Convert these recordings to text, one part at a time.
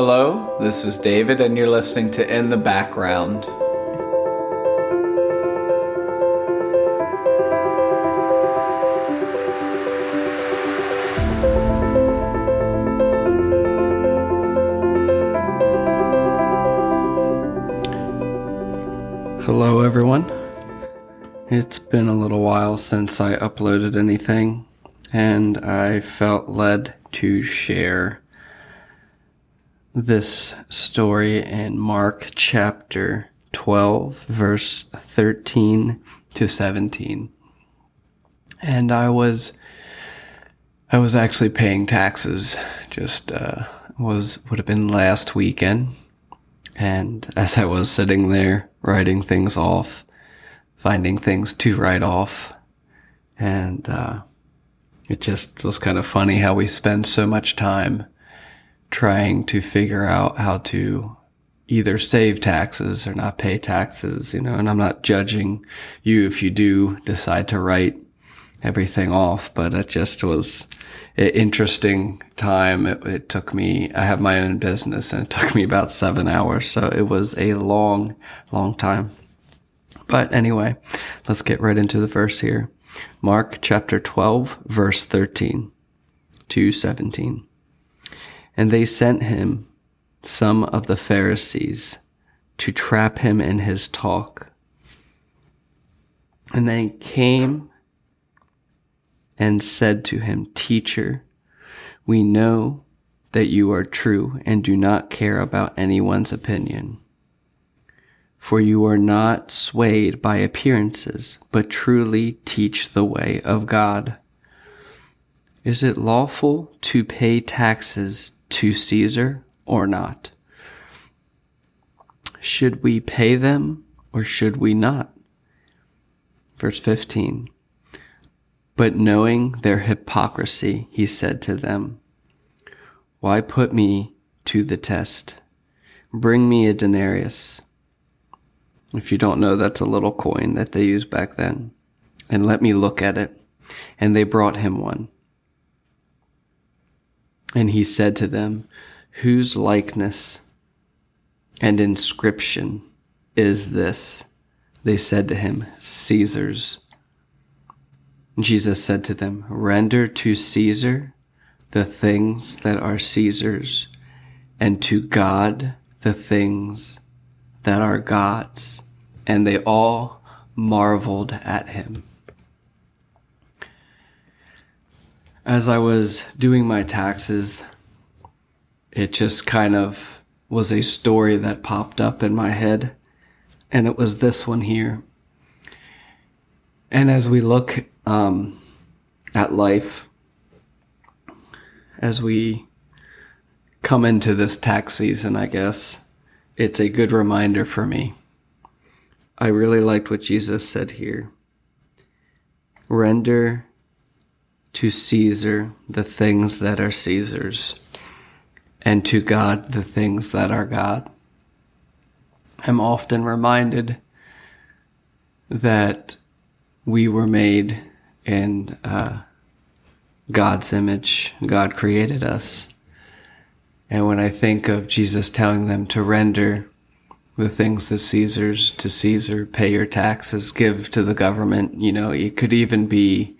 Hello, this is David, and you're listening to In the Background. Hello, everyone. It's been a little while since I uploaded anything, and I felt led to share this story in Mark chapter 12, verse 13 to 17. And I was I was actually paying taxes just uh, was would have been last weekend and as I was sitting there writing things off, finding things to write off, and uh, it just was kind of funny how we spend so much time trying to figure out how to either save taxes or not pay taxes, you know, and I'm not judging you if you do decide to write everything off, but it just was an interesting time. It, it, took me, I have my own business and it took me about seven hours. So it was a long, long time. But anyway, let's get right into the verse here. Mark chapter 12, verse 13 to 17. And they sent him some of the Pharisees to trap him in his talk. And they came and said to him, Teacher, we know that you are true and do not care about anyone's opinion. For you are not swayed by appearances, but truly teach the way of God. Is it lawful to pay taxes to Caesar or not? Should we pay them or should we not? Verse 15. But knowing their hypocrisy, he said to them, Why put me to the test? Bring me a denarius. If you don't know, that's a little coin that they used back then. And let me look at it. And they brought him one. And he said to them, Whose likeness and inscription is this? They said to him, Caesar's. Jesus said to them, Render to Caesar the things that are Caesar's, and to God the things that are God's. And they all marveled at him. As I was doing my taxes, it just kind of was a story that popped up in my head, and it was this one here. And as we look um, at life as we come into this tax season, I guess. It's a good reminder for me. I really liked what Jesus said here. Render to Caesar the things that are Caesar's, and to God the things that are God. I'm often reminded that we were made in uh, God's image. God created us. And when I think of Jesus telling them to render the things that Caesar's to Caesar, pay your taxes, give to the government, you know, it could even be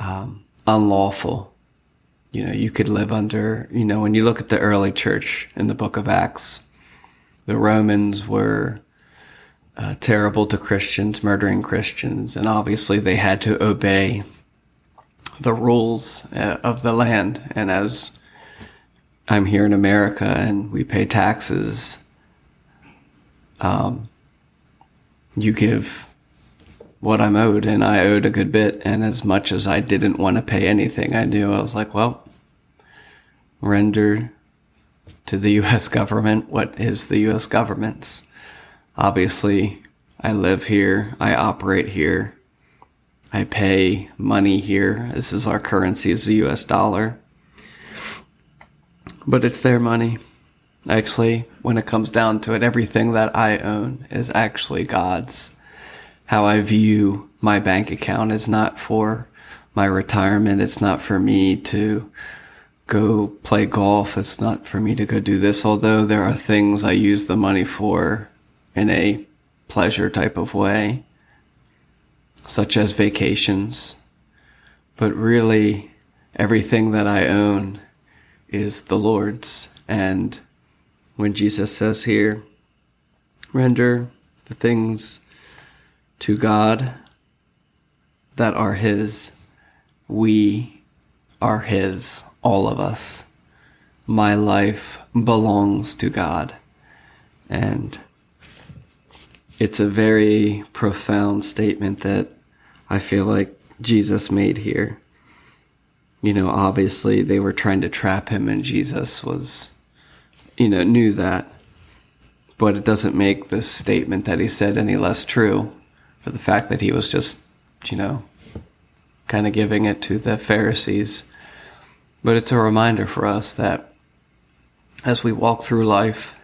um, unlawful. You know, you could live under, you know, when you look at the early church in the book of Acts, the Romans were uh, terrible to Christians, murdering Christians, and obviously they had to obey the rules uh, of the land. And as I'm here in America and we pay taxes, um, you give what I'm owed, and I owed a good bit. And as much as I didn't want to pay anything, I knew I was like, well, render to the U.S. government what is the U.S. government's obviously I live here, I operate here, I pay money here. This is our currency is the US dollar. But it's their money. Actually, when it comes down to it, everything that I own is actually God's. How I view my bank account is not for my retirement. It's not for me to go play golf. It's not for me to go do this, although there are things I use the money for in a pleasure type of way, such as vacations. But really, everything that I own is the Lord's. And when Jesus says here, render the things to God that are His, we are His, all of us. My life belongs to God. And it's a very profound statement that I feel like Jesus made here. You know, obviously they were trying to trap him, and Jesus was, you know, knew that. But it doesn't make this statement that he said any less true for the fact that he was just, you know, kind of giving it to the Pharisees. But it's a reminder for us that as we walk through life,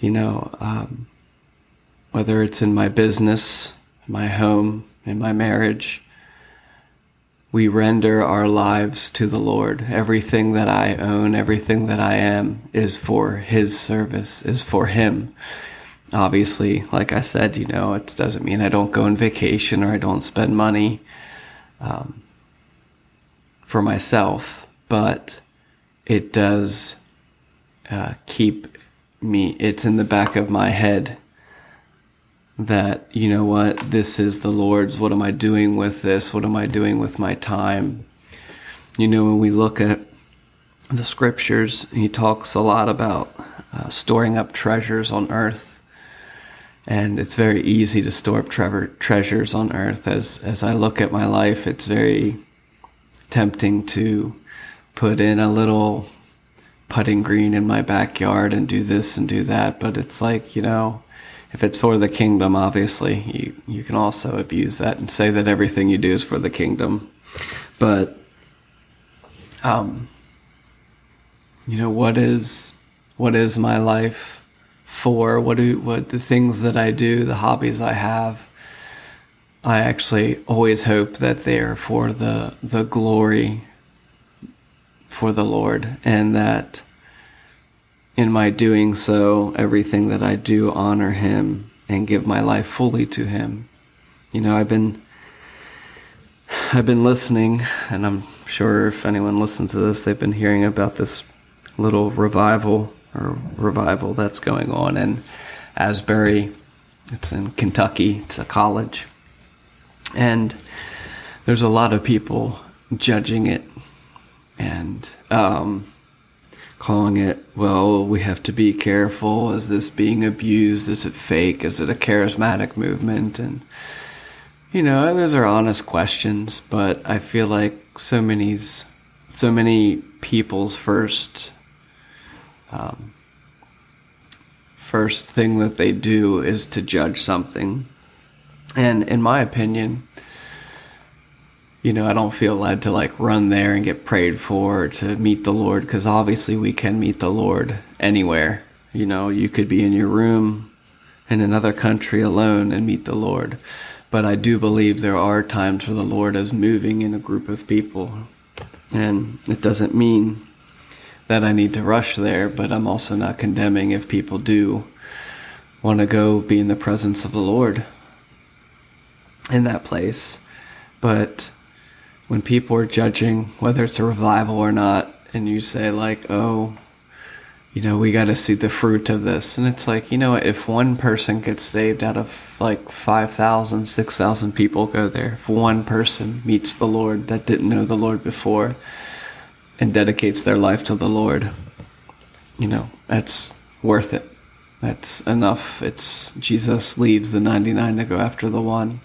you know, um, whether it's in my business, my home, in my marriage, we render our lives to the Lord. Everything that I own, everything that I am is for His service, is for Him. Obviously, like I said, you know, it doesn't mean I don't go on vacation or I don't spend money um, for myself, but it does uh, keep me, it's in the back of my head that, you know what, this is the Lord's. What am I doing with this? What am I doing with my time? You know, when we look at the scriptures, he talks a lot about uh, storing up treasures on earth. And it's very easy to store up tre- treasures on earth. As, as I look at my life, it's very tempting to put in a little putting green in my backyard and do this and do that. But it's like, you know, if it's for the kingdom, obviously, you, you can also abuse that and say that everything you do is for the kingdom. But, um, you know, what is, what is my life for? What do, what the things that I do, the hobbies I have, I actually always hope that they are for the, the glory for the Lord and that in my doing so, everything that I do honor Him and give my life fully to Him. You know, I've been I've been listening, and I'm sure if anyone listens to this, they've been hearing about this little revival or revival that's going on in Asbury. It's in Kentucky. It's a college, and there's a lot of people judging it, and um, calling it, well, we have to be careful. Is this being abused? Is it fake? Is it a charismatic movement? And, you know, those are honest questions, but I feel like so many, so many people's first, um, first thing that they do is to judge something. And in my opinion, you know, I don't feel led to like run there and get prayed for to meet the Lord because obviously we can meet the Lord anywhere. You know, you could be in your room in another country alone and meet the Lord. But I do believe there are times where the Lord is moving in a group of people. And it doesn't mean that I need to rush there, but I'm also not condemning if people do want to go be in the presence of the Lord in that place. But when people are judging whether it's a revival or not, and you say, like, oh, you know, we got to see the fruit of this. And it's like, you know, if one person gets saved out of like 5,000, 6,000 people go there, if one person meets the Lord that didn't know the Lord before and dedicates their life to the Lord, you know, that's worth it. That's enough. It's Jesus leaves the 99 to go after the one.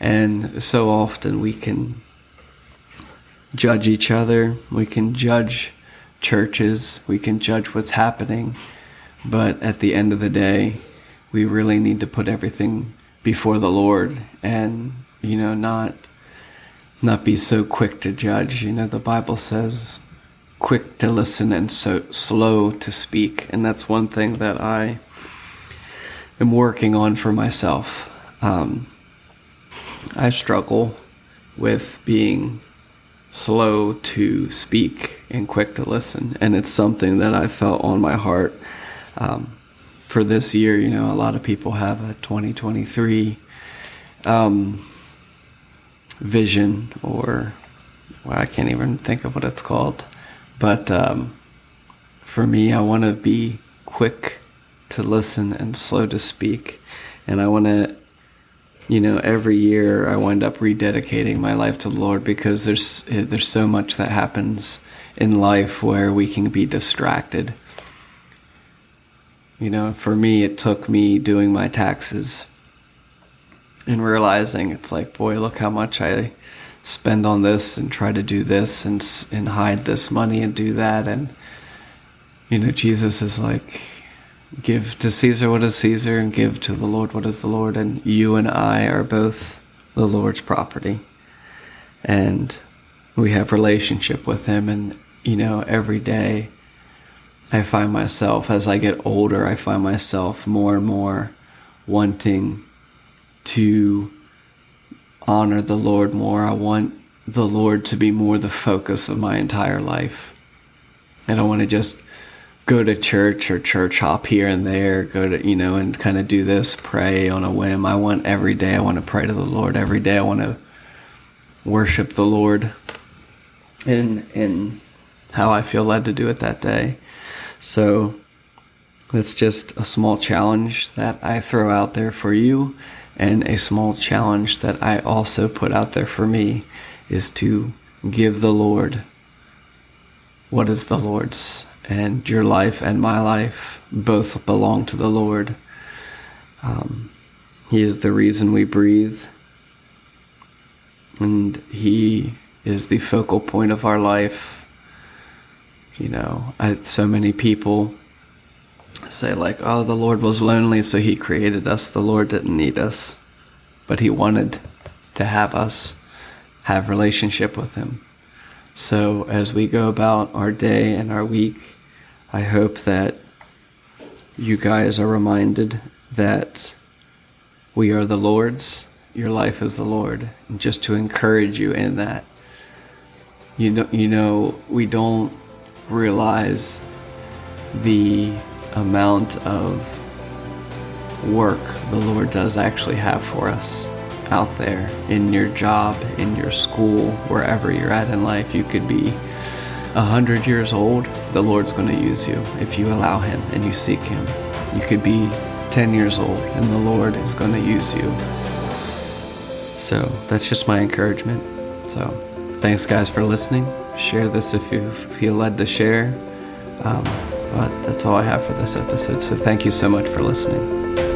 And so often we can judge each other, we can judge churches, we can judge what's happening, but at the end of the day, we really need to put everything before the Lord and, you know, not not be so quick to judge. You know, the Bible says quick to listen and so slow to speak, and that's one thing that I am working on for myself. Um, I struggle with being slow to speak and quick to listen. And it's something that I felt on my heart um, for this year. You know, a lot of people have a 2023 um, vision, or well, I can't even think of what it's called. But um, for me, I want to be quick to listen and slow to speak. And I want to you know, every year I wind up rededicating my life to the Lord because there's there's so much that happens in life where we can be distracted. You know, for me, it took me doing my taxes and realizing it's like, boy, look how much I spend on this and try to do this and and hide this money and do that and you know, Jesus is like give to Caesar what is Caesar and give to the Lord what is the Lord. And you and I are both the Lord's property. And we have relationship with him and you know every day I find myself as I get older I find myself more and more wanting to honor the Lord more. I want the Lord to be more the focus of my entire life. I don't want to just go to church or church hop here and there, go to, you know, and kind of do this, pray on a whim. I want every day, I want to pray to the Lord. Every day, I want to worship the Lord in, in how I feel led to do it that day. So that's just a small challenge that I throw out there for you, and a small challenge that I also put out there for me is to give the Lord what is the Lord's and your life and my life both belong to the Lord. Um, he is the reason we breathe, and He is the focal point of our life. You know, I, so many people say, like, oh, the Lord was lonely, so He created us. The Lord didn't need us, but He wanted to have us have relationship with Him. So as we go about our day and our week, I hope that you guys are reminded that we are the Lord's, your life is the Lord, and just to encourage you in that. You know, you know, we don't realize the amount of work the Lord does actually have for us out there in your job, in your school, wherever you're at in life. You could be a hundred years old, the Lord's going to use you if you allow Him and you seek Him. You could be 10 years old and the Lord is going to use you. So that's just my encouragement. So thanks, guys, for listening. Share this if you feel led to share. Um, but that's all I have for this episode. So thank you so much for listening.